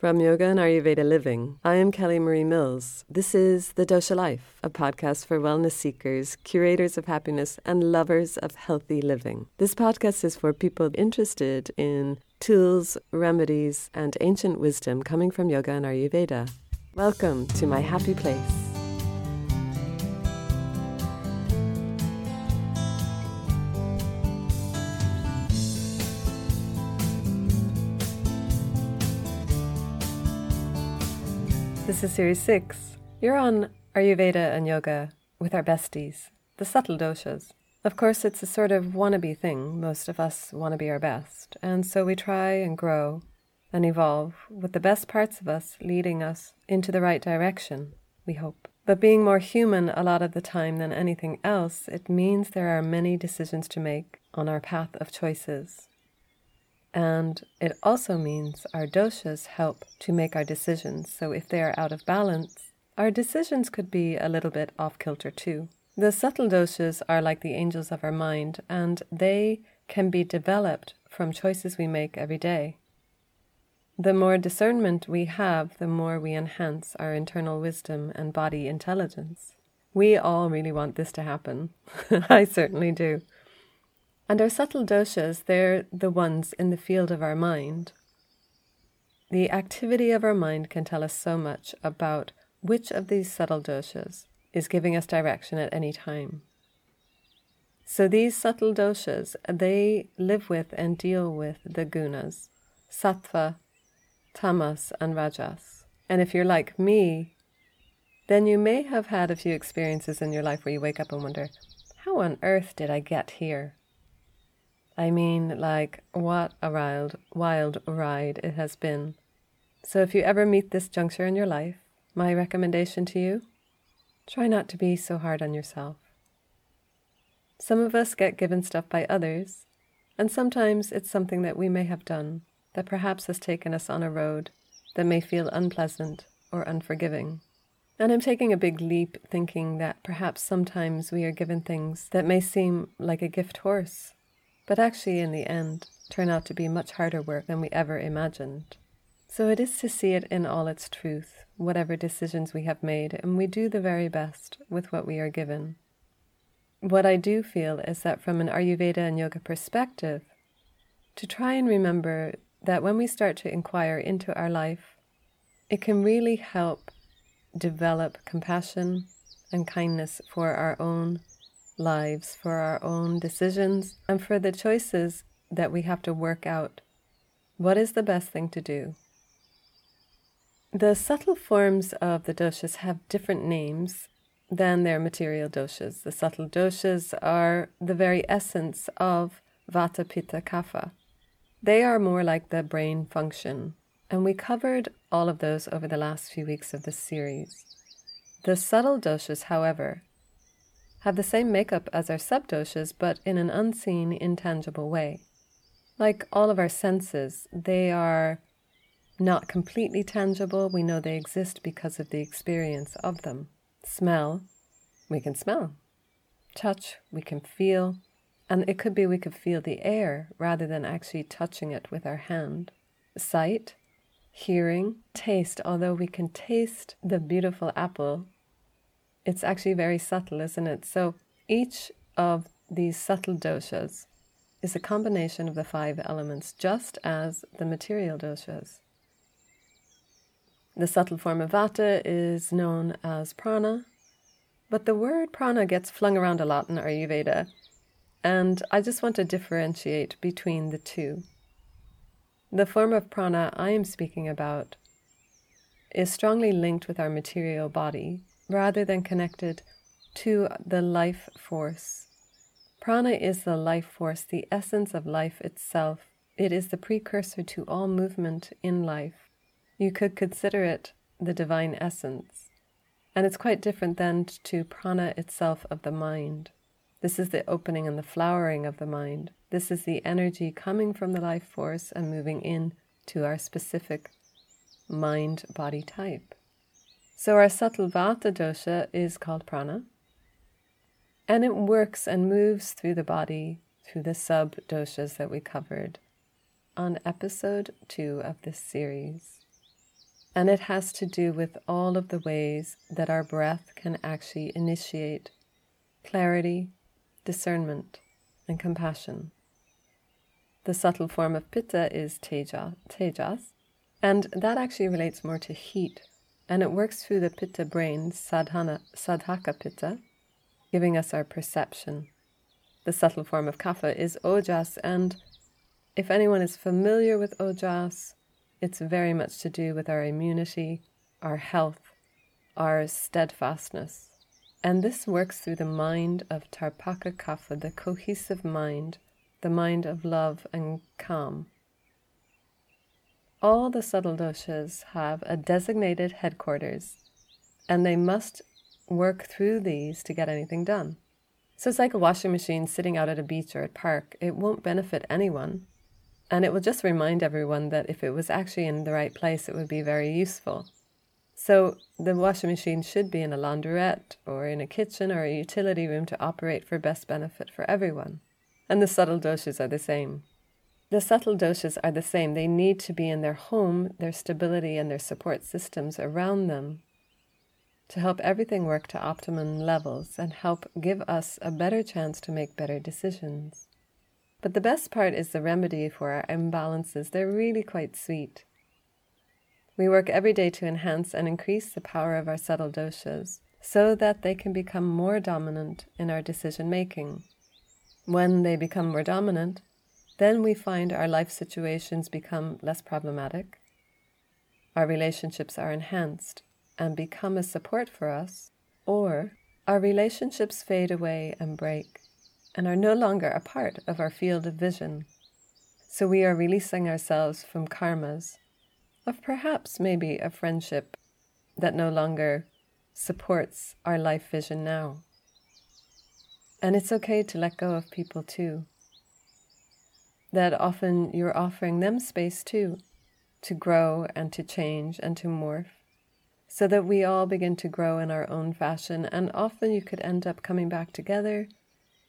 From Yoga and Ayurveda Living, I am Kelly Marie Mills. This is The Dosha Life, a podcast for wellness seekers, curators of happiness, and lovers of healthy living. This podcast is for people interested in tools, remedies, and ancient wisdom coming from Yoga and Ayurveda. Welcome to my happy place. This is Series 6. You're on Ayurveda and Yoga with our besties, the subtle doshas. Of course, it's a sort of wannabe thing. Most of us want to be our best. And so we try and grow and evolve with the best parts of us leading us into the right direction, we hope. But being more human a lot of the time than anything else, it means there are many decisions to make on our path of choices. And it also means our doshas help to make our decisions. So if they are out of balance, our decisions could be a little bit off kilter too. The subtle doshas are like the angels of our mind, and they can be developed from choices we make every day. The more discernment we have, the more we enhance our internal wisdom and body intelligence. We all really want this to happen. I certainly do. And our subtle doshas, they're the ones in the field of our mind. The activity of our mind can tell us so much about which of these subtle doshas is giving us direction at any time. So these subtle doshas, they live with and deal with the gunas, sattva, tamas, and rajas. And if you're like me, then you may have had a few experiences in your life where you wake up and wonder, how on earth did I get here? I mean, like, what a wild, wild ride it has been. So, if you ever meet this juncture in your life, my recommendation to you try not to be so hard on yourself. Some of us get given stuff by others, and sometimes it's something that we may have done that perhaps has taken us on a road that may feel unpleasant or unforgiving. And I'm taking a big leap thinking that perhaps sometimes we are given things that may seem like a gift horse but actually, in the end, turn out to be much harder work than we ever imagined. So it is to see it in all its truth, whatever decisions we have made, and we do the very best with what we are given. What I do feel is that from an Ayurveda and yoga perspective, to try and remember that when we start to inquire into our life, it can really help develop compassion and kindness for our own lives, for our own decisions, and for the choices that we have to work out. What is the best thing to do? The subtle forms of the doshas have different names than their material doshas. The subtle doshas are the very essence of Vata Pitta Kapha. They are more like the brain function, and we covered all of those over the last few weeks of this series. The subtle doshas, however, have the same makeup as our subdoshas, but in an unseen, intangible way. Like all of our senses, they are not completely tangible. We know they exist because of the experience of them. Smell, we can smell. Touch, we can feel. And it could be we could feel the air rather than actually touching it with our hand. Sight, hearing, taste, although we can taste the beautiful apple it's actually very subtle, isn't it? So each of these subtle doshas is a combination of the five elements, just as the material doshas. The subtle form of vata is known as prana, but the word prana gets flung around a lot in Ayurveda, and I just want to differentiate between the two. The form of prana I am speaking about is strongly linked with our material body, rather than connected to the life force. Prana is the life force, the essence of life itself. It is the precursor to all movement in life. You could consider it the divine essence. And it's quite different than to prana itself of the mind. This is the opening and the flowering of the mind. This is the energy coming from the life force and moving in to our specific mind body type. So our subtle Vata dosha is called prana. And it works and moves through the body through the sub doshas that we covered on episode two of this series. And it has to do with all of the ways that our breath can actually initiate clarity, discernment, and compassion. The subtle form of pitta is teja, tejas, and that actually relates more to heat, and it works through the pitta brain, sadhana, sadhaka pitta, giving us our perception. The subtle form of kapha is ojas, and if anyone is familiar with ojas, it's very much to do with our immunity, our health, our steadfastness. And this works through the mind of Tarpaka Kapha, the cohesive mind, the mind of love and calm. All the subtle doshas have a designated headquarters, and they must work through these to get anything done. So it's like a washing machine sitting out at a beach or a park. It won't benefit anyone and it will just remind everyone that if it was actually in the right place, it would be very useful. So the washing machine should be in a laundrette or in a kitchen or a utility room to operate for best benefit for everyone. And the subtle doshas are the same. The subtle doshas are the same. They need to be in their home, their stability, and their support systems around them to help everything work to optimum levels and help give us a better chance to make better decisions. But the best part is the remedy for our imbalances. They're really quite sweet. We work every day to enhance and increase the power of our subtle doshas so that they can become more dominant in our decision making. When they become more dominant, then we find our life situations become less problematic, our relationships are enhanced and become a support for us, or our relationships fade away and break and are no longer a part of our field of vision. So we are releasing ourselves from karmas of perhaps maybe a friendship that no longer supports our life vision now. And it's okay to let go of people too. That often you're offering them space too to grow and to change and to morph so that we all begin to grow in our own fashion. And often you could end up coming back together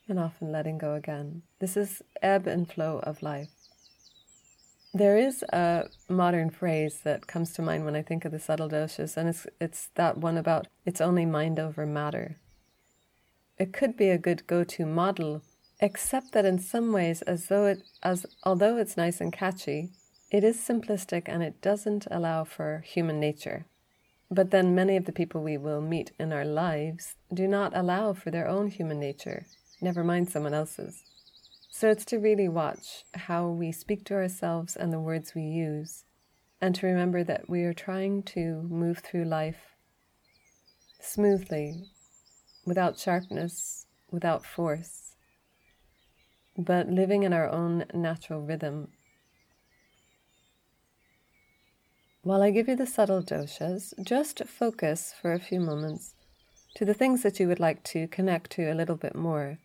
and often letting go again. This is ebb and flow of life. There is a modern phrase that comes to mind when I think of the subtle doshas, and it's it's that one about it's only mind over matter. It could be a good go-to model, except that in some ways, as though it as although it's nice and catchy, it is simplistic and it doesn't allow for human nature. But then many of the people we will meet in our lives do not allow for their own human nature never mind someone else's. So it's to really watch how we speak to ourselves and the words we use, and to remember that we are trying to move through life smoothly, without sharpness, without force, but living in our own natural rhythm. While I give you the subtle doshas, just focus for a few moments to the things that you would like to connect to a little bit more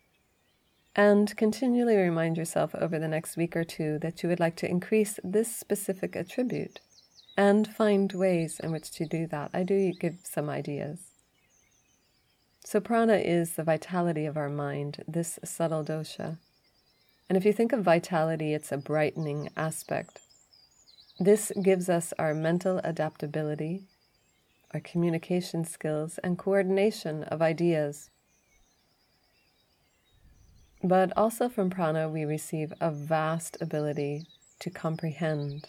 and continually remind yourself over the next week or two that you would like to increase this specific attribute and find ways in which to do that. I do give some ideas. So, prana is the vitality of our mind, this subtle dosha. And if you think of vitality, it's a brightening aspect. This gives us our mental adaptability, our communication skills, and coordination of ideas but also from prana, we receive a vast ability to comprehend.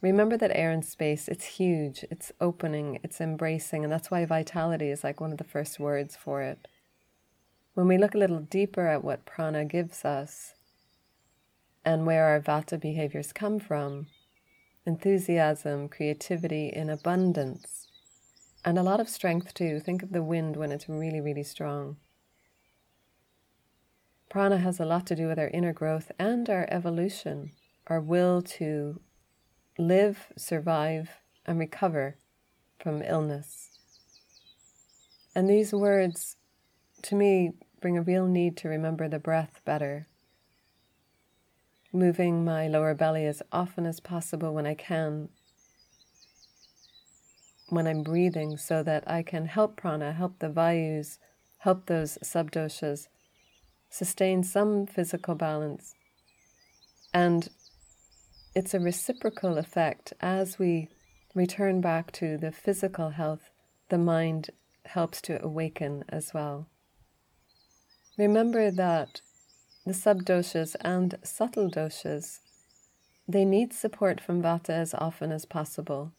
Remember that air and space, it's huge, it's opening, it's embracing, and that's why vitality is like one of the first words for it. When we look a little deeper at what prana gives us and where our vata behaviors come from, enthusiasm, creativity in abundance, and a lot of strength too. Think of the wind when it's really, really strong. Prana has a lot to do with our inner growth and our evolution, our will to live, survive, and recover from illness. And these words, to me, bring a real need to remember the breath better. Moving my lower belly as often as possible when I can, when I'm breathing, so that I can help prana, help the vayus, help those subdoshas sustain some physical balance. And it's a reciprocal effect as we return back to the physical health, the mind helps to awaken as well. Remember that the subdoshas and subtle doshas they need support from vata as often as possible.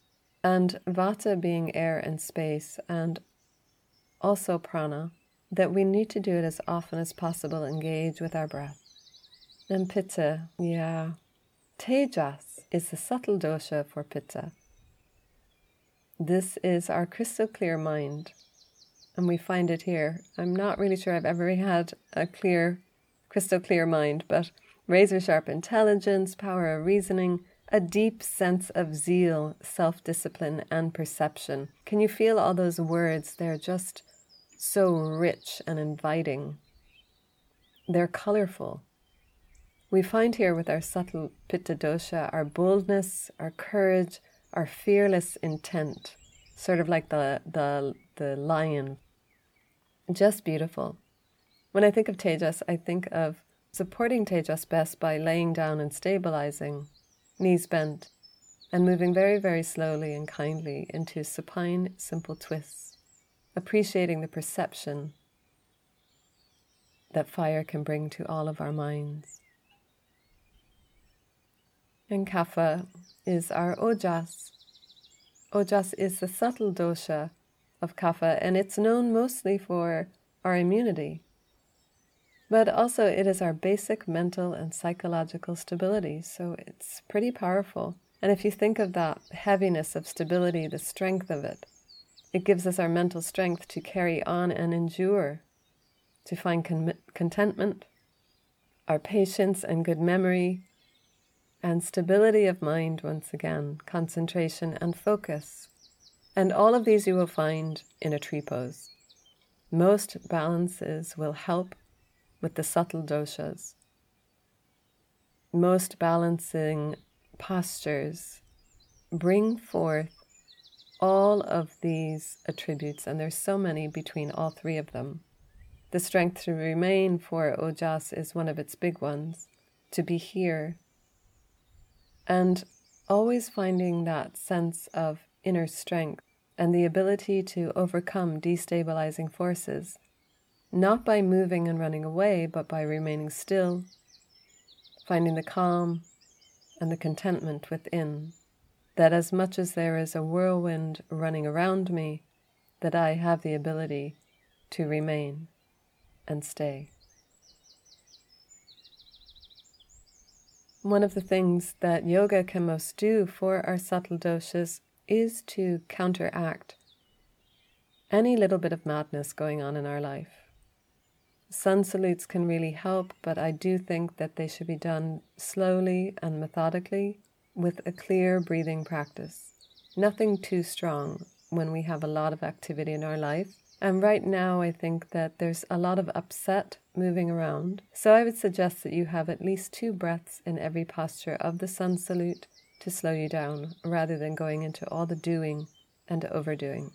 And vata being air and space, and also prana, that we need to do it as often as possible, engage with our breath. And pitta, yeah. Tejas is the subtle dosha for pitta. This is our crystal clear mind, and we find it here. I'm not really sure I've ever had a clear, crystal clear mind, but razor sharp intelligence, power of reasoning, a deep sense of zeal, self discipline, and perception. Can you feel all those words? They're just so rich and inviting. They're colorful. We find here with our subtle pitta dosha our boldness, our courage, our fearless intent, sort of like the, the, the lion. Just beautiful. When I think of Tejas, I think of supporting Tejas best by laying down and stabilizing, knees bent, and moving very, very slowly and kindly into supine, simple twists, appreciating the perception that fire can bring to all of our minds. And Kapha is our Ojas. Ojas is the subtle dosha of Kapha, and it's known mostly for our immunity but also, it is our basic mental and psychological stability, so it's pretty powerful. And if you think of that heaviness of stability, the strength of it, it gives us our mental strength to carry on and endure, to find con- contentment, our patience and good memory, and stability of mind once again, concentration and focus. And all of these you will find in a tree pose. Most balances will help with the subtle doshas. Most balancing postures bring forth all of these attributes, and there's so many between all three of them. The strength to remain for Ojas is one of its big ones, to be here. And always finding that sense of inner strength and the ability to overcome destabilizing forces not by moving and running away, but by remaining still, finding the calm and the contentment within, that as much as there is a whirlwind running around me, that I have the ability to remain and stay. One of the things that yoga can most do for our subtle doshas is to counteract any little bit of madness going on in our life. Sun salutes can really help, but I do think that they should be done slowly and methodically with a clear breathing practice. Nothing too strong when we have a lot of activity in our life. And right now, I think that there's a lot of upset moving around. So I would suggest that you have at least two breaths in every posture of the sun salute to slow you down rather than going into all the doing and overdoing.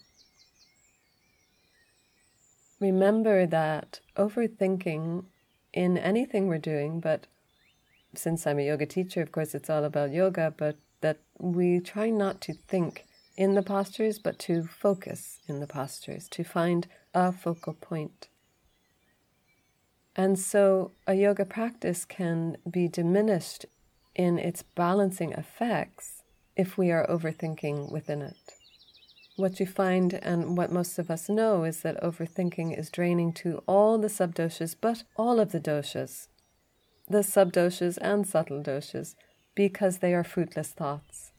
Remember that overthinking in anything we're doing, but since I'm a yoga teacher, of course, it's all about yoga, but that we try not to think in the postures, but to focus in the postures, to find a focal point. And so a yoga practice can be diminished in its balancing effects if we are overthinking within it what you find and what most of us know is that overthinking is draining to all the subdoshas, but all of the doshas, the subdoshas and subtle doshas, because they are fruitless thoughts.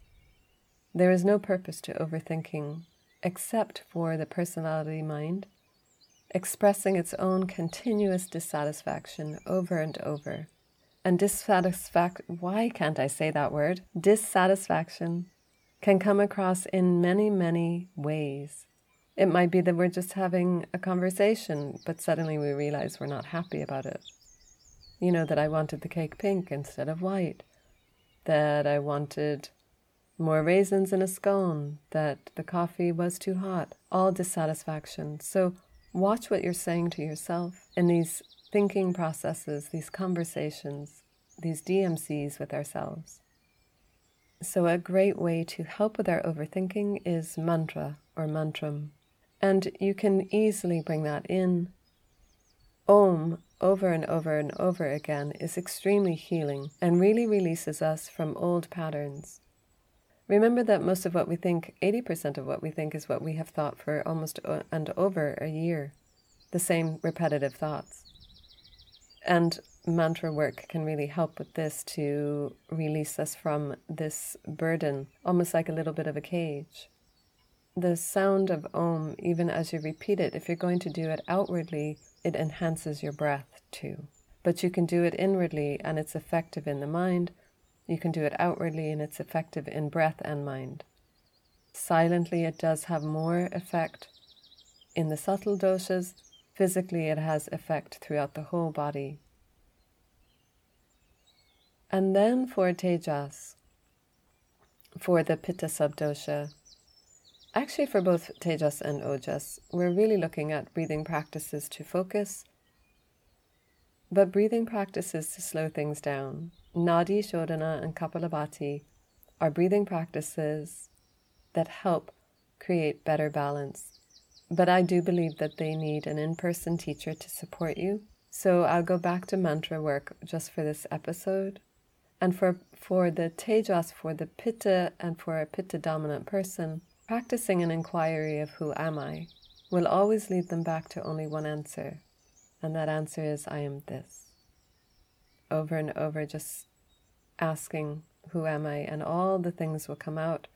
There is no purpose to overthinking except for the personality mind expressing its own continuous dissatisfaction over and over. And dissatisfaction, why can't I say that word? Dissatisfaction can come across in many, many ways. It might be that we're just having a conversation, but suddenly we realize we're not happy about it. You know, that I wanted the cake pink instead of white, that I wanted more raisins in a scone, that the coffee was too hot, all dissatisfaction. So watch what you're saying to yourself in these thinking processes, these conversations, these DMCs with ourselves. So, a great way to help with our overthinking is mantra or mantram. And you can easily bring that in. Om over and over and over again is extremely healing and really releases us from old patterns. Remember that most of what we think, 80% of what we think, is what we have thought for almost and over a year. The same repetitive thoughts. And mantra work can really help with this to release us from this burden, almost like a little bit of a cage. The sound of Om, even as you repeat it, if you're going to do it outwardly, it enhances your breath too. But you can do it inwardly and it's effective in the mind. You can do it outwardly and it's effective in breath and mind. Silently, it does have more effect in the subtle doshas. Physically, it has effect throughout the whole body. And then for Tejas, for the Pitta subdosha, actually for both Tejas and Ojas, we're really looking at breathing practices to focus, but breathing practices to slow things down. Nadi Shodhana and Kapalabhati are breathing practices that help create better balance. But I do believe that they need an in person teacher to support you. So I'll go back to mantra work just for this episode and for, for the tejas, for the pitta, and for a pitta dominant person, practicing an inquiry of who am I will always lead them back to only one answer. And that answer is, I am this. Over and over, just asking, Who am I? And all the things will come out.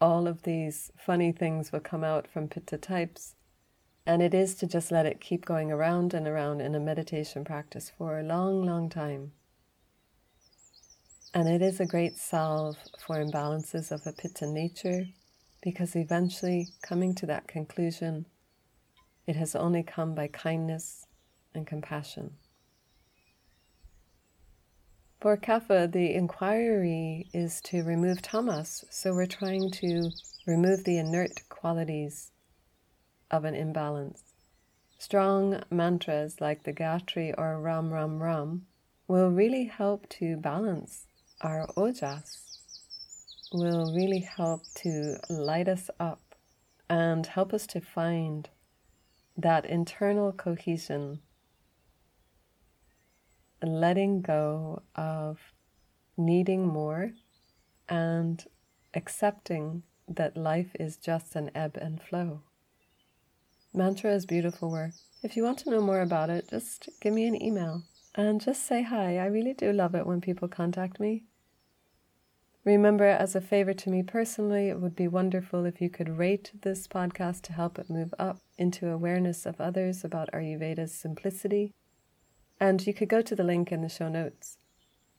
All of these funny things will come out from pitta types. And it is to just let it keep going around and around in a meditation practice for a long, long time. And it is a great salve for imbalances of a pitta nature because eventually, coming to that conclusion, it has only come by kindness and compassion. For Kapha, the inquiry is to remove tamas, so we're trying to remove the inert qualities of an imbalance. Strong mantras like the Gayatri or Ram Ram Ram will really help to balance our ojas will really help to light us up and help us to find that internal cohesion, letting go of needing more and accepting that life is just an ebb and flow. Mantra is beautiful work. If you want to know more about it, just give me an email and just say hi. I really do love it when people contact me. Remember, as a favor to me personally, it would be wonderful if you could rate this podcast to help it move up into awareness of others about Ayurveda's simplicity. And you could go to the link in the show notes.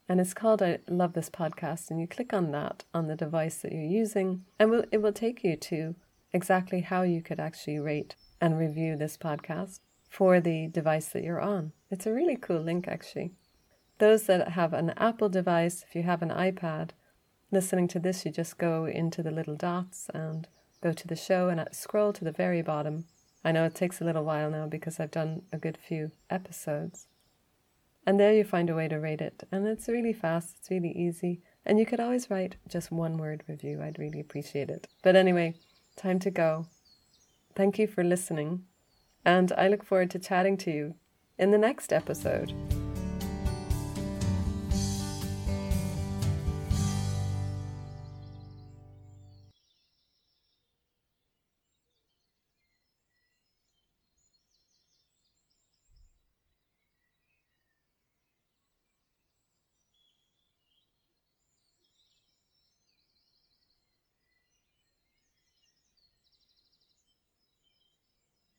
And it's called I Love This Podcast. And you click on that on the device that you're using, and it will take you to exactly how you could actually rate and review this podcast for the device that you're on. It's a really cool link, actually. Those that have an Apple device, if you have an iPad, listening to this, you just go into the little dots and go to the show and scroll to the very bottom. I know it takes a little while now because I've done a good few episodes. And there you find a way to rate it. And it's really fast, it's really easy. And you could always write just one word review. I'd really appreciate it. But anyway, time to go. Thank you for listening. And I look forward to chatting to you in the next episode.